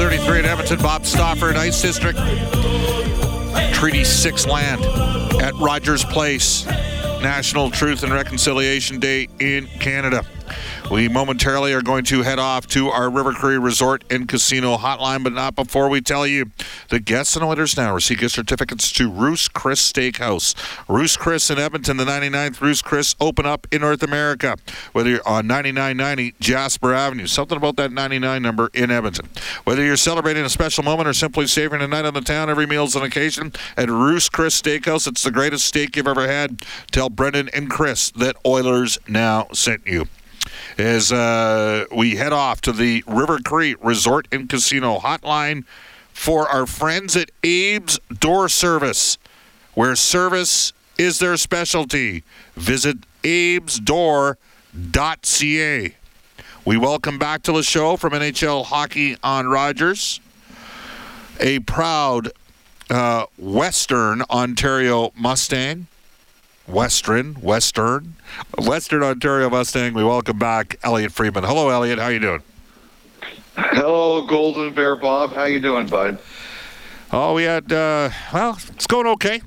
1233 at Edmonton, Bob Stauffer, Ice District. Treaty 6 land at Rogers Place. National Truth and Reconciliation Day in Canada. We momentarily are going to head off to our River Cree Resort and Casino hotline, but not before we tell you the guests and winners now receive gift certificates to Ruth's Chris Steakhouse. Ruth's Chris in Edmonton, the 99th Ruth's Chris open up in North America. Whether you're on 9990 Jasper Avenue, something about that 99 number in Edmonton. Whether you're celebrating a special moment or simply savoring a night on the town, every meal is an occasion. At Ruth's Chris Steakhouse, it's the greatest steak you've ever had. Tell Brendan and Chris that Oilers now sent you as uh, we head off to the River Cree Resort and Casino hotline for our friends at Abe's Door Service, where service is their specialty. Visit abesdoor.ca. We welcome back to the show from NHL Hockey on Rogers, a proud uh, Western Ontario Mustang. Western, Western, Western Ontario Mustang. We welcome back Elliot Friedman. Hello, Elliot. How you doing? Hello, Golden Bear Bob. How you doing, bud? Oh, we had. Uh, well, it's going okay.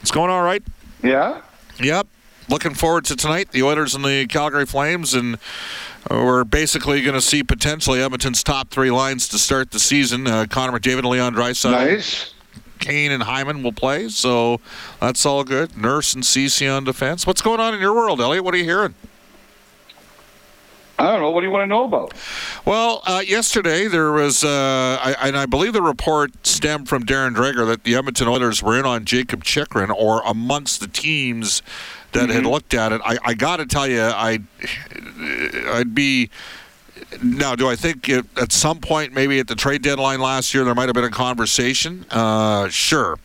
It's going all right. Yeah. Yep. Looking forward to tonight. The Oilers and the Calgary Flames, and we're basically going to see potentially Edmonton's top three lines to start the season. Uh, Connor McDavid and Leon Draisaitl. Nice. Kane and Hyman will play, so that's all good. Nurse and Ceci on defense. What's going on in your world, Elliot? What are you hearing? I don't know. What do you want to know about? Well, uh, yesterday there was, uh, I, and I believe the report stemmed from Darren Dreger that the Edmonton Oilers were in on Jacob Chychrun or amongst the teams that mm-hmm. had looked at it. I, I got to tell you, I, I'd be now, do I think it, at some point, maybe at the trade deadline last year, there might have been a conversation? Uh, sure.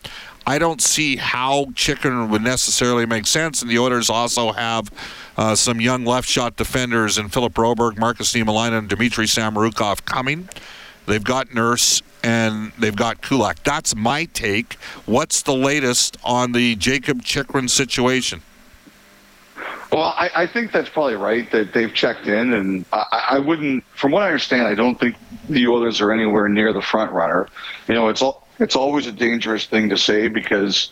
I don't see how Chychrun would necessarily make sense, and the Oilers also have uh, some young left shot defenders in Philip Broberg, Markus Niemelainen, and Dmitry Samorukov coming. They've got Nurse and they've got Kulak. That's my take. What's the latest on the Jacob Chychrun situation? Well, I, I, think that's probably right that they've checked in, and I, I, wouldn't, from what I understand, I don't think the Oilers are anywhere near the front runner. You know, it's all, it's always a dangerous thing to say because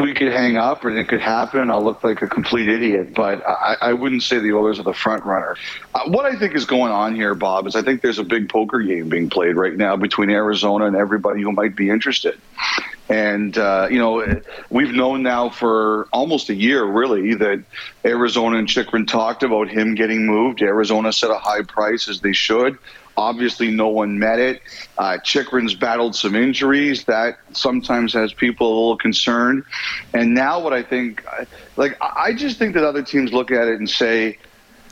we could hang up and it could happen. I'll look like a complete idiot, but I, I wouldn't say the Oilers are the front runner. Uh, what I think is going on here, Bob, is I think there's a big poker game being played right now between Arizona and everybody who might be interested. And, uh, you know, we've known now for almost a year, really, that Arizona and Chychrun talked about him getting moved. Arizona set a high price, as they should. Obviously, no one met it. Uh, Chychrun's battled some injuries that sometimes has people a little concerned. And now, what I think, like, I just think that other teams look at it and say,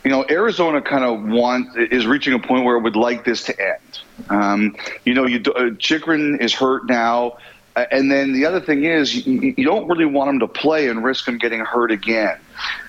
you know, Arizona kind of want is reaching a point where it would like this to end. Um, you know, you uh, Chychrun is hurt now. And then the other thing is, you, you, don't really want him to play and risk him getting hurt again.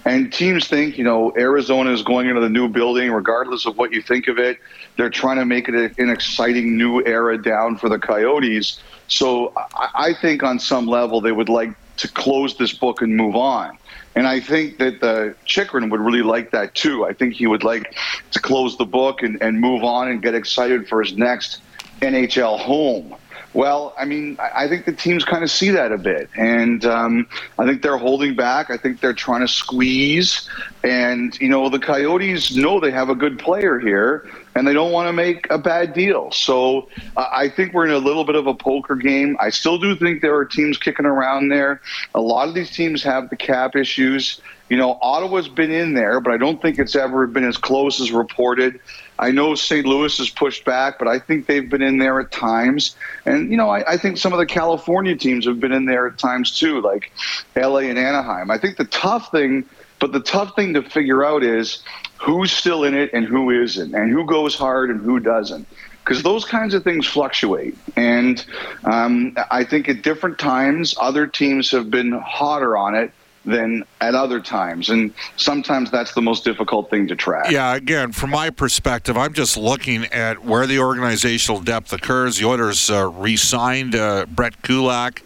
And teams think, you know, Arizona is going into the new building, regardless of what you think of it. They're trying to make it an exciting new era down for the Coyotes. So I, think on some level they would like to close this book and move on. And I think that the Chychrun would really like that too. I think he would like to close the book and, and move on and get excited for his next NHL home. Well, I mean, I think the teams kind of see that a bit, and um, I think they're holding back. I think they're trying to squeeze, and you know, the Coyotes know they have a good player here, and they don't want to make a bad deal. So uh, I think we're in a little bit of a poker game. I still do think there are teams kicking around there. A lot of these teams have the cap issues. You know, Ottawa's been in there, but I don't think it's ever been as close as reported. I know St. Louis has pushed back, but I think they've been in there at times. And, you know, I, I, think some of the California teams have been in there at times too, like LA and Anaheim. I think the tough thing, but the tough thing to figure out is who's still in it and who isn't, and who goes hard and who doesn't. Because those kinds of things fluctuate. And um, I think at different times, other teams have been hotter on it than at other times. And sometimes that's the most difficult thing to track. Yeah, again, from my perspective, I'm just looking at where the organizational depth occurs. The Oilers uh, re signed uh, Brett Kulak.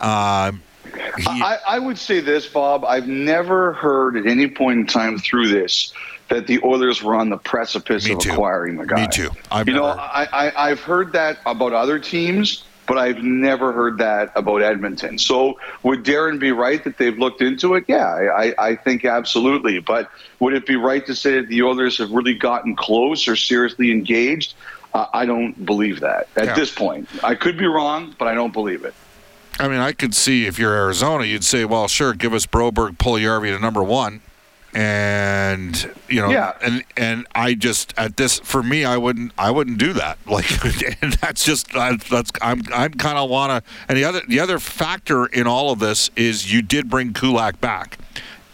Uh, he... I, I would say this, Bob. I've never heard at any point in time through this that the Oilers were on the precipice Me of too. acquiring the guy. Me too. I've you never... know, I, I, I've heard that about other teams but I've never heard that about Edmonton. So would Darren be right that they've looked into it? Yeah, I, I think absolutely. But would it be right to say that the Oilers have really gotten close or seriously engaged? Uh, I don't believe that at yeah. this point. I could be wrong, but I don't believe it. I mean, I could see if you're Arizona, you'd say, well, sure, give us Broberg, Puljujarvi to number one and you know yeah. and and I just at this for me I wouldn't I wouldn't do that. Like and that's just that's I'm I'm kind of want to and the other the other factor in all of this is you did bring Kulak back.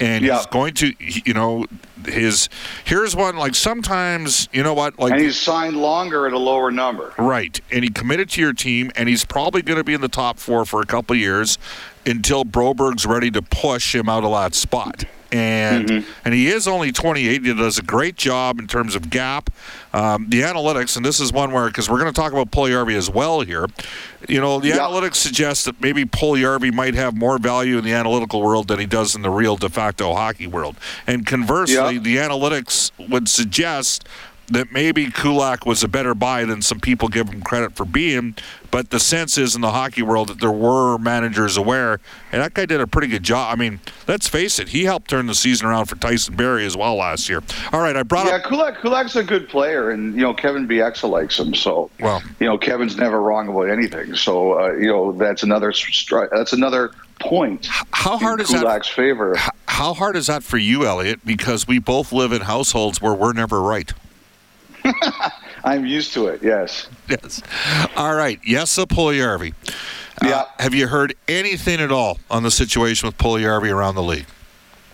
And yeah. he's going to you know his here's one like sometimes you know what like and he's signed longer at a lower number. Right. And he committed to your team and he's probably going to be in the top four for a couple years until Broberg's ready to push him out of that spot and mm-hmm. and he is only 28. He does a great job in terms of gap, um, the analytics, and this is one where because we're going to talk about Puljujarvi as well here. You know, the analytics suggest that maybe Puljujarvi might have more value in the analytical world than he does in the real de facto hockey world, and conversely, the analytics would suggest that maybe Kulak was a better buy than some people give him credit for being. But the sense is in the hockey world that there were managers aware, and that guy did a pretty good job. I mean, let's face it, he helped turn the season around for Tyson Barrie as well last year. All right, I brought yeah, up. Kulak, Kulak's a good player, and you know Kevin Bieksa likes him. So well, you know Kevin's never wrong about anything. So uh, you know that's another that's another point. How hard is Kulak's that? favor. How hard is that for you, Elliot? Because we both live in households where we're never right. I'm used to it. Yes. Yes. All right. Yes, a. Uh, yeah. Have you heard anything at all on the situation with Puljujarvi around the league?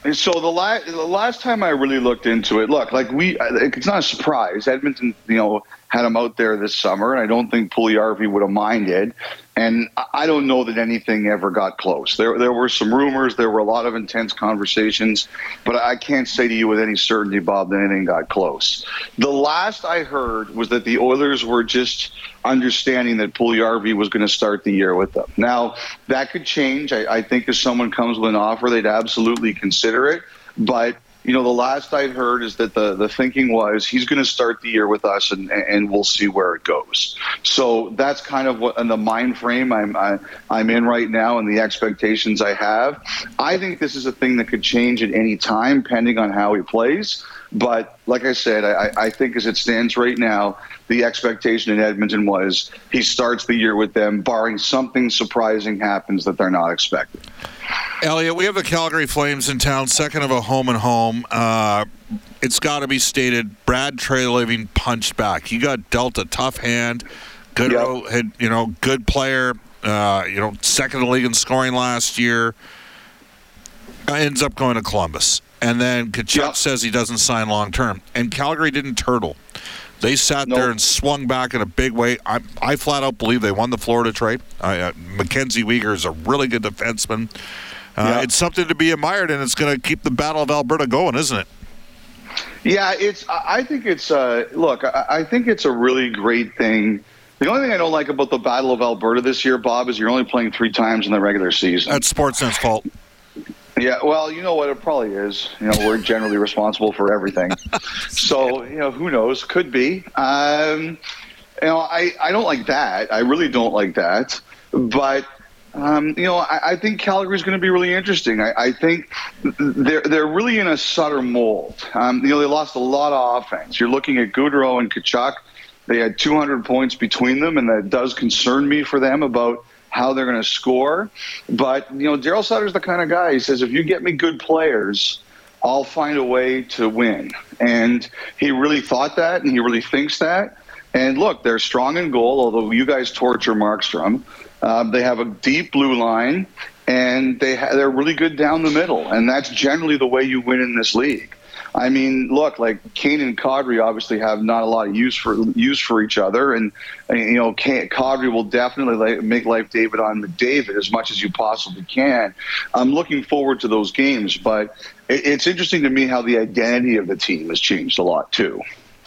And So the last the last time I really looked into it, look, like we, it's not a surprise. Edmonton, you know, had him out there this summer, and I don't think Puljujarvi would have minded. And I don't know that anything ever got close. There, there were some rumors. There were a lot of intense conversations, but I can't say to you with any certainty, Bob, that anything got close. The last I heard was that the Oilers were just understanding that Puljujarvi was going to start the year with them. Now that could change. I, I think if someone comes with an offer, they'd absolutely consider it. But you know, the last I'd heard is that the, the thinking was he's going to start the year with us and, and we'll see where it goes. So that's kind of what in the mind frame I'm, I, am i am in right now and the expectations I have. I think this is a thing that could change at any time, depending on how he plays. But like I said, I, I think as it stands right now, the expectation in Edmonton was he starts the year with them, barring something surprising happens that they're not expecting. Elliot, we have the Calgary Flames in town, second of a home and home. Uh, it's got to be stated, Brad Treliving punched back. He got dealt a tough hand. Good, yep. had, you know, good player. Uh, you know, second in the league in scoring last year. Ends up going to Columbus, and then Tkachuk yep. says he doesn't sign long term, and Calgary didn't turtle. They sat nope. there and swung back in a big way. I, I flat out believe they won the Florida trade. uh, Mackenzie Weegar is a really good defenseman. Uh, yeah. It's something to be admired, and it's going to keep the Battle of Alberta going, isn't it? Yeah, it's. I think it's. Uh, look, I, think it's a really great thing. The only thing I don't like about the Battle of Alberta this year, Bob, is you're only playing three times in the regular season. That's Sportsnet's fault. Yeah, well, you know what? It probably is. You know, we're generally responsible for everything. so, you know, who knows? Could be. Um, you know, I, I don't like that. I really don't like that. But Um, you know, I, I think Calgary is going to be really interesting. I, I, think they're they're really in a Sutter mold. Um, you know, they lost a lot of offense. You're looking at Gaudreau and Tkachuk. They had 200 points between them, and that does concern me for them about how they're going to score. But you know, Daryl Sutter's the kind of guy. He says, if you get me good players, I'll find a way to win. And he really thought that, and he really thinks that. And look, they're strong in goal, although you guys torture Markstrom. Um, they have a deep blue line, and they ha- they're really good down the middle, and that's generally the way you win in this league. I mean, look, like Kane and Kadri obviously have not a lot of use for use for each other, and, and you know, Kane, Kadri will definitely make life David on McDavid as much as you possibly can. I'm looking forward to those games, but it, it's interesting to me how the identity of the team has changed a lot too.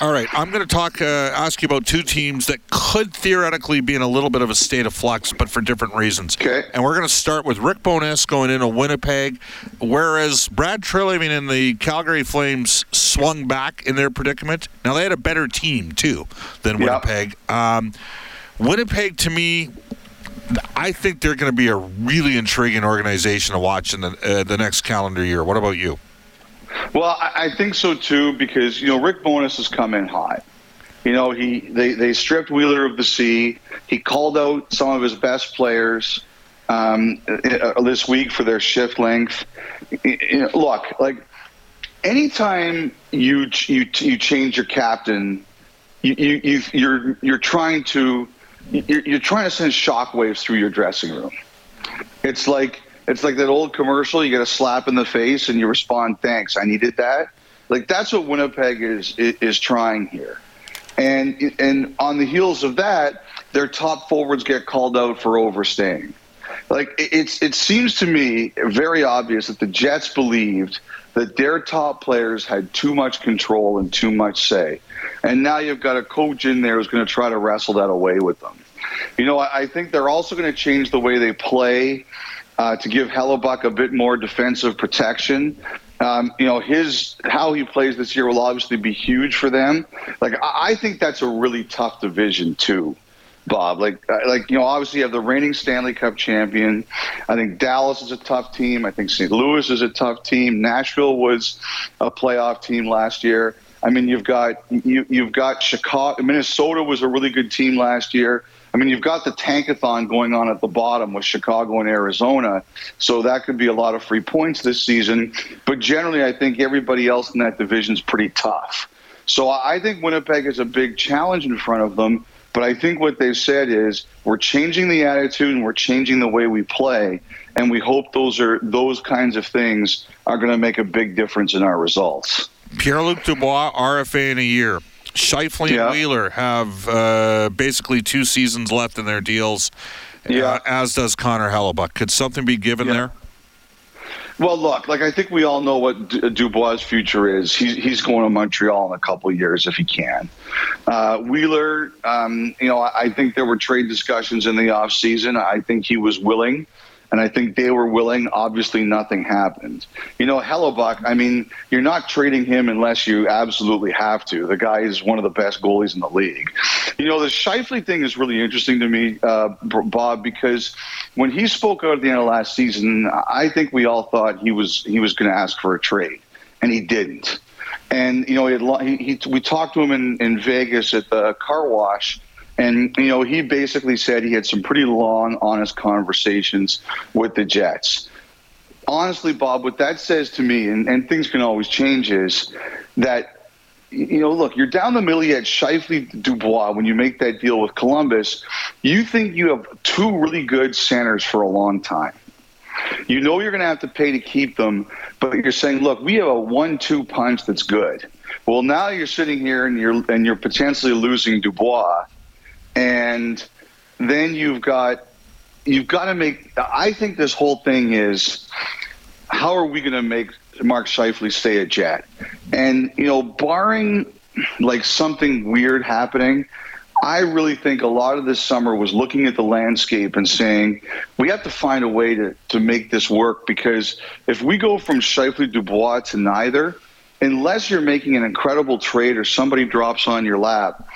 All right, I'm going to talk, uh, ask you about two teams that could theoretically be in a little bit of a state of flux, but for different reasons. Okay. And we're going to start with Rick Bowness going into Winnipeg, whereas Brad Treliving and the Calgary Flames swung back in their predicament. Now they had a better team too than Winnipeg. Yep. Um, Winnipeg, to me, I think they're going to be a really intriguing organization to watch in the, uh, the next calendar year. What about you? Well, I, think so too because you know Rick Bowness has come in hot. You know, he they, they stripped Wheeler of the C. He called out some of his best players um, uh, this week for their shift length. You know, look, like anytime you you you change your captain, you, you you're you're trying to you're, you're trying to send shockwaves through your dressing room. It's like it's like that old commercial. You get a slap in the face and you respond, "Thanks, I needed that." Like that's what Winnipeg is is trying here, and and on the heels of that, their top forwards get called out for overstaying. Like it's it seems to me very obvious that the Jets believed that their top players had too much control and too much say, and now you've got a coach in there who's going to try to wrestle that away with them. You know, I think they're also going to change the way they play uh, to give Hellebuyck a bit more defensive protection. Um, you know, his how he plays this year will obviously be huge for them. Like, I think that's a really tough division too. Bob. Like, uh, like you know, obviously you have the reigning Stanley Cup champion. I think Dallas is a tough team. I think St. Louis is a tough team. Nashville was a playoff team last year. I mean, you've got you, you've got Chicago. Minnesota was a really good team last year. I mean, you've got the tankathon going on at the bottom with Chicago and Arizona, so that could be a lot of free points this season. But generally, I think everybody else in that division is pretty tough. So I think Winnipeg is a big challenge in front of them. But I think what they've said is we're changing the attitude and we're changing the way we play, and we hope those are those kinds of things are going to make a big difference in our results. Pierre Luc Dubois, RFA in a year. Scheifele yeah. and Wheeler have uh, basically two seasons left in their deals, yeah. Uh, as does Connor Hellebuyck. Could something be given yeah. there? Well, look, like I think we all know what Dubois' future is. He's he's going to Montreal in a couple of years if he can. Uh, Wheeler, um, you know, I think there were trade discussions in the off season. I think he was willing and I think they were willing. Obviously, nothing happened. You know, Hellebuyck, I mean, you're not trading him unless you absolutely have to. The guy is one of the best goalies in the league. You know, the Scheifele thing is really interesting to me, uh, Bob, because when he spoke out at the end of last season, I think we all thought he was he was going to ask for a trade, and he didn't. And you know, he, he, he, we talked to him in, in Vegas at the car wash and, you know, he basically said he had some pretty long, honest conversations with the Jets. Honestly, Bob, what that says to me, and, and things can always change, is that, you know, look, you're down the middle, you had Scheifele Dubois when you make that deal with Columbus. You think you have two really good centers for a long time. You know you're going to have to pay to keep them, but you're saying, look, we have a one-two punch that's good. Well, now you're sitting here and you're and you're potentially losing Dubois and then you've got you've got to make. I think this whole thing is how are we going to make Mark Scheifele stay at Jet? And you know, barring like something weird happening. I really think a lot of this summer was looking at the landscape and saying we have to find a way to, to make this work because if we go from Scheifele Dubois to neither, unless you're making an incredible trade or somebody drops on your lap,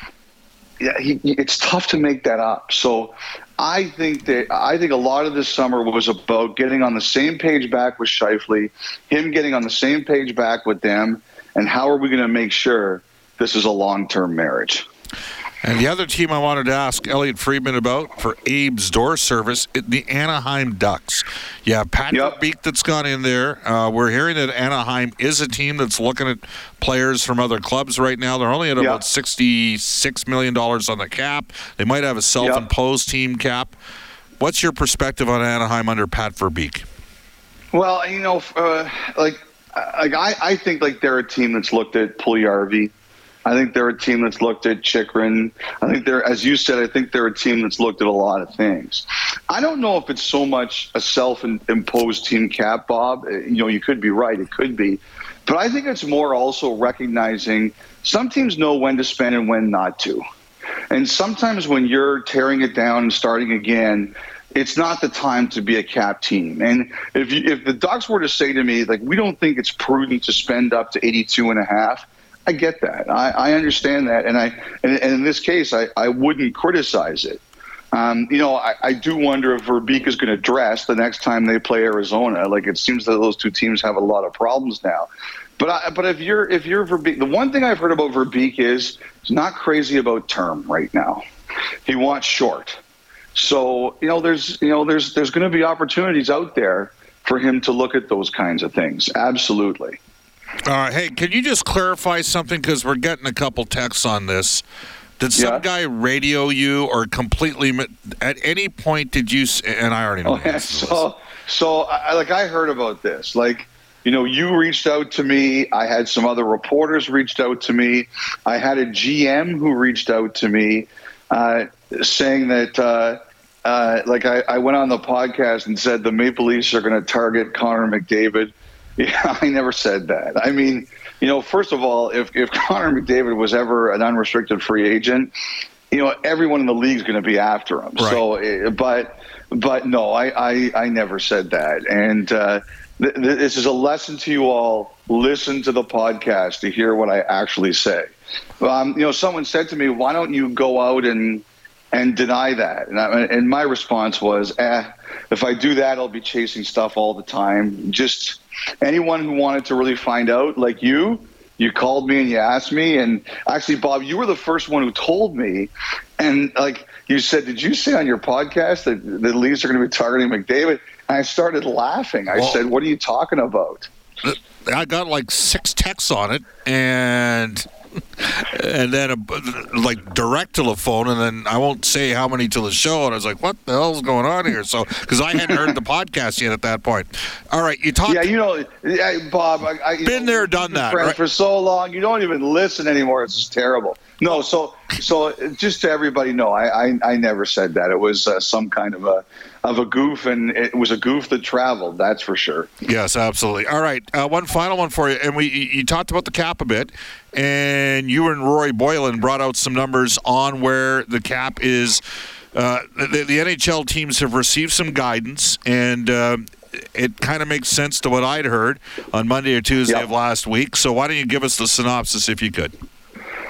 yeah, he, it's tough to make that up. So I think that I think a lot of this summer was about getting on the same page back with Scheifele, him getting on the same page back with them, and how are we going to make sure this is a long term marriage? And the other team I wanted to ask Elliot Friedman about for Abe's door service, the Anaheim Ducks. Yeah, Patrick yep. That's gone in there. Uh, we're hearing that Anaheim is a team that's looking at players from other clubs right now. They're only at yep. about $66 million on the cap. They might have a self imposed yep. team cap. What's your perspective on Anaheim under Pat Verbeek? Well, you know, uh, like, like I, I think like they're a team that's looked at Puljujarvi I think they're a team that's looked at Chychrun. I think they're, as you said, I think they're a team that's looked at a lot of things. I don't know if it's so much a self-imposed team cap, Bob. Uh, you know, you could be right. It could be. But I think it's more also recognizing some teams know when to spend and when not to. And sometimes when you're tearing it down and starting again, it's not the time to be a cap team. And if you, if the Ducks were to say to me like we don't think it's prudent to spend up to 82 and a half, I get that. I, I understand that, and I and, and, in this case, I, I wouldn't criticize it. Um, you know, I, I, do wonder if Verbeek is going to dress the next time they play Arizona. Like it seems that those two teams have a lot of problems now. But I, but if you're if you're Verbeek, the one thing I've heard about Verbeek is he's not crazy about term right now. He wants short. So you know, there's you know there's there's going to be opportunities out there for him to look at those kinds of things. Absolutely. All right. Hey, can you just clarify something? Because we're getting a couple texts on this. Did some yeah. guy radio you, or completely? At any point, did you? And I already know. Okay, so, so I, like I heard about this. Like, you know, you reached out to me. I had some other reporters reached out to me. I had a GM who reached out to me, uh, saying that. Uh, uh, like I, I went on the podcast and said the Maple Leafs are going to target Connor McDavid Yeah, I never said that. I mean, you know, first of all, if, if Connor McDavid was ever an unrestricted free agent, you know, everyone in the league is going to be after him. Right. So, eh, but, but no, I, I, I never said that. And uh, th- th- this is a lesson to you all. Listen to the podcast to hear what I actually say. Um, you know, someone said to me, "Why don't you go out and and deny that?" And, I, and my response was, "Eh, if I do that, I'll be chasing stuff all the time. Just." anyone who wanted to really find out, like you, you called me and you asked me. And actually, Bob, you were the first one who told me. And like you said, did you say on your podcast that the Leafs are going to be targeting McDavid? And I started laughing. I well, said, "What are you talking about?" I got like six texts on it, and and then a, like direct to the phone, and then I won't say how many to the show. And I was like, "What the hell's going on here?" So because I hadn't heard the podcast yet at that point. All right, you talked. Yeah, you know, Bob. I, I been know, there, done that. Right? For so long, you don't even listen anymore. It's just terrible. No, so so just to everybody know, I I, I never said that. It was uh, some kind of a of a goof, and it was a goof that traveled. That's for sure. Yes, absolutely. All right, uh, one final one for you, and we you talked about the cap a bit, and you and Rory Boylen brought out some numbers on where the cap is. Uh, the, the, NHL teams have received some guidance, and uh, it kind of makes sense to what I'd heard on Monday or Tuesday yep. of last week. So why don't you give us the synopsis if you could?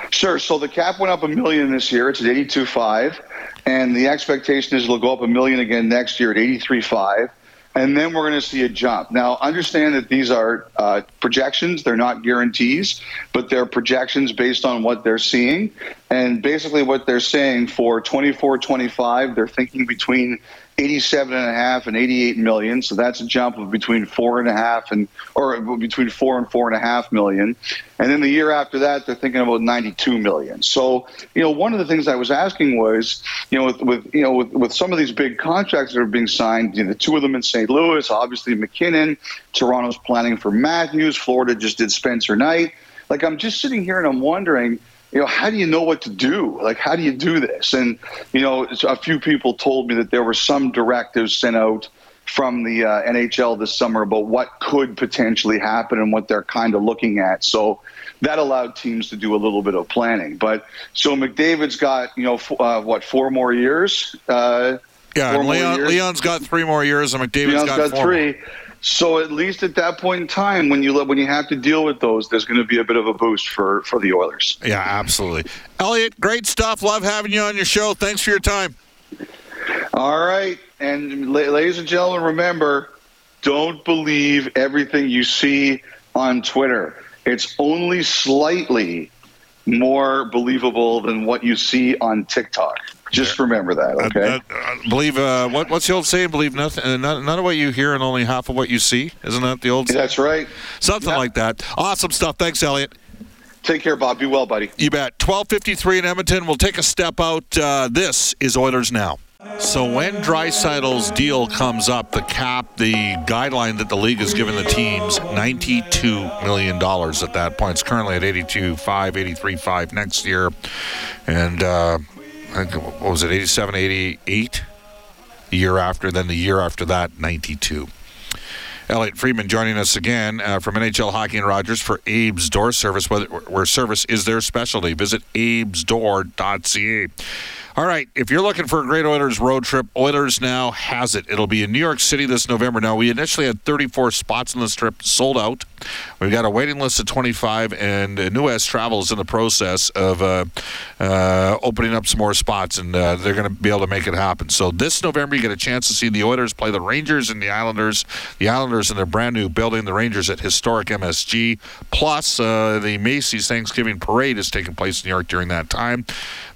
Sure. So the cap went up a million this year. It's at 82.5. And the expectation is it'll go up a million again next year at 83.5 and then we're going to see a jump. Now, understand that these are uh, projections; they're not guarantees, but they're projections based on what they're seeing. And basically, what they're saying for 24, 25, they're thinking between 87 and a half and 88 million. So that's a jump of between four and a half and, or between four and four and a half million. And then the year after that, they're thinking about 92 million. So, you know, one of the things I was asking was, you know, with, with you know, with, with some of these big contracts that are being signed, you know, the two of them in St. Louis, obviously MacKinnon, Toronto's planning for Matthews, Florida just did Spencer Knight. Like, I'm just sitting here and I'm wondering, you know, how do you know what to do? Like, how do you do this? And, you know, a few people told me that there were some directives sent out from the uh, NHL this summer about what could potentially happen and what they're kind of looking at. So that allowed teams to do a little bit of planning. But so McDavid's got, you know, f- uh, what, four more years? Uh, yeah, Leon, years? Leon's got three more years and McDavid's Leon's got, got three. More. So at least at that point in time, when you when you have to deal with those, there's going to be a bit of a boost for for the Oilers. Yeah, absolutely. Elliot, great stuff. Love having you on your show. Thanks for your time. All right. And la- ladies and gentlemen, remember don't believe everything you see on Twitter. It's only slightly more believable than what you see on TikTok. Just remember that, okay? Uh, uh, believe uh, what, what's the old saying? Believe nothing, uh, none, none, of what you hear and only half of what you see. Isn't that the old? That's right. Something like that. Awesome stuff. Thanks, Elliot. Take care, Bob. Be well, buddy. You bet. Twelve fifty three in Edmonton. We'll take a step out. Uh, this is Oilers now. So when Draisaitl's deal comes up, the cap, the guideline that the league has given the teams, $92 million at that point. It's currently at 82.5, 83.5 next year. And uh, I think, what was it, 87, 88? The year after, then the year after that, 92. Elliot Friedman joining us again uh, from NHL Hockey and Rogers for Abe's Door Service, where, where service is their specialty. Visit abesdoor.ca. All right, if you're looking for a great Oilers road trip, Oilers now has it. It'll be in New York City this November. Now, we initially had 34 spots on this trip sold out. We've got a waiting list of 25, and uh, New West Travel is in the process of uh, uh, opening up some more spots, and uh, they're going to be able to make it happen. So this November, you get a chance to see the Oilers play the Rangers and the Islanders. The Islanders in their brand new building, the Rangers at historic MSG. Plus, uh, the Macy's Thanksgiving Parade is taking place in New York during that time.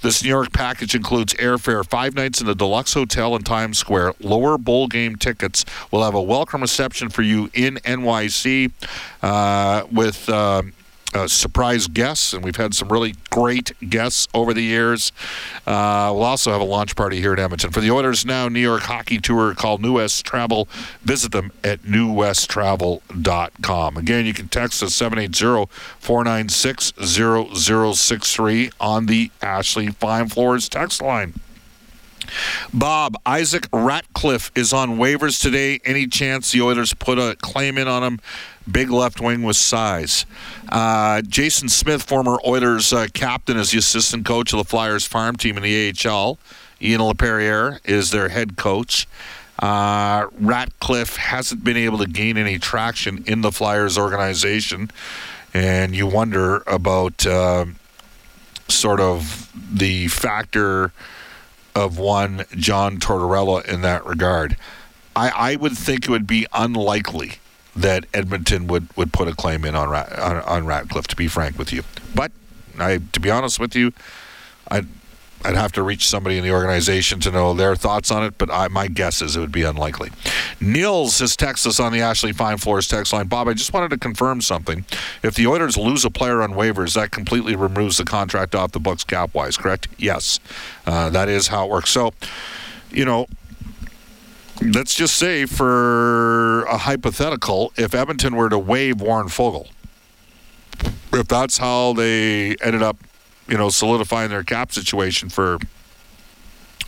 This New York package includes airfare, five nights in the deluxe hotel in Times Square. Lower bowl game tickets We'll have a welcome reception for you in NYC uh, with. Uh, uh, surprise guests, and we've had some really great guests over the years. Uh, we'll also have a launch party here in Edmonton. For the Oilers Now New York Hockey Tour called New West Travel, visit them at newwesttravel.com. Again, you can text us 780 496 0063 on the Ashley Fine Floors text line. Bob, Isaac Ratcliffe is on waivers today. Any chance the Oilers put a claim in on him? Big left wing with size. Uh, Jason Smith, former Oilers uh, captain, is the assistant coach of the Flyers farm team in the AHL. Ian LaPerriere is their head coach. Uh, Ratcliffe hasn't been able to gain any traction in the Flyers organization, and you wonder about uh, sort of the factor of one John Tortorella in that regard. I, I would think it would be unlikely that Edmonton would, would put a claim in on, on, on Ratcliffe, to be frank with you. But I, to be honest with you, I'd, I'd have to reach somebody in the organization to know their thoughts on it, but I, my guess is it would be unlikely. Nils has texted us on the Ashley Fine Floors text line. Bob, I just wanted to confirm something. If the Oilers lose a player on waivers, that completely removes the contract off the books cap wise, correct? Yes. Uh, that is how it works. So, you know, let's just say for a hypothetical, if Edmonton were to waive Warren Foegele, if that's how they ended up, you know, solidifying their cap situation for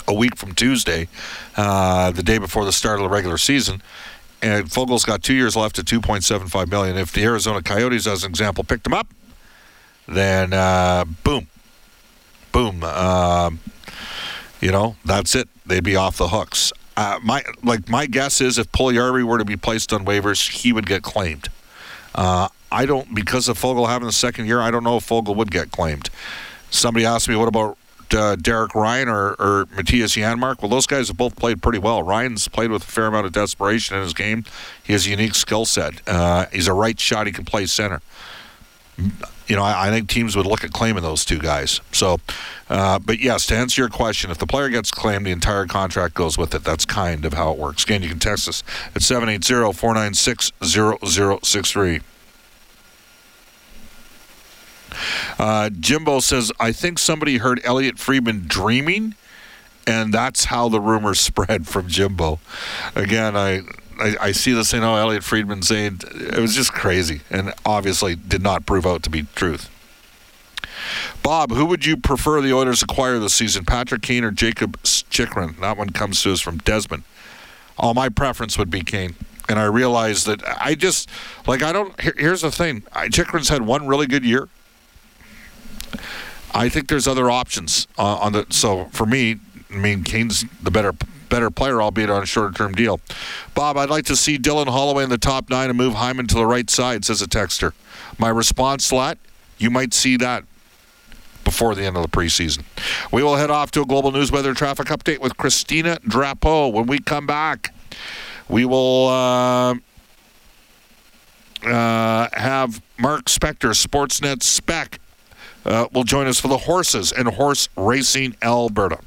a week from Tuesday, uh, the day before the start of the regular season, and Foegele's got two years left at 2.75 million. If the Arizona Coyotes, as an example, picked him up, then uh, boom, boom, uh, you know, that's it. They'd be off the hooks. Uh, my like my guess is if Puljujarvi were to be placed on waivers, he would get claimed. Uh, I don't because of Foegele having the second year. I don't know if Foegele would get claimed. Somebody asked me, what about uh, Derek Ryan or, or Mattias Janmark? Well, those guys have both played pretty well. Ryan's played with a fair amount of desperation in his game. He has a unique skill set. Uh, he's a right shot. He can play center you know, I, I, think teams would look at claiming those two guys. So, uh, but yes, to answer your question, if the player gets claimed, the entire contract goes with it. That's kind of how it works. Again, you can text us at 780 496 0063. Uh, Jimbo says, I think somebody heard Elliot Friedman dreaming, and that's how the rumors spread from Jimbo. Again, I I, I see this, you oh, Elliot Friedman saying it was just crazy and obviously did not prove out to be truth. Bob, who would you prefer the Oilers acquire this season, Patrick Kane or Jacob Chychrun? That one comes to us from Desmond. Oh, my preference would be Kane. And I realize that I just, like, I don't, here, here's the thing. I, Chychrun's had one really good year. I think there's other options uh, on the, so for me, I mean, Kane's the better better player, albeit on a shorter term deal. Bob, I'd like to see Dylan Holloway in the top nine and move Hyman to the right side, says a texter. My response, Slat, you might see that. before the end of the preseason. We will head off to a global news weather traffic update with Christina Drapeau. When we come back, we will uh, uh, have Mark Spector, Sportsnet Spec, uh, will join us for the horses and horse racing Alberta.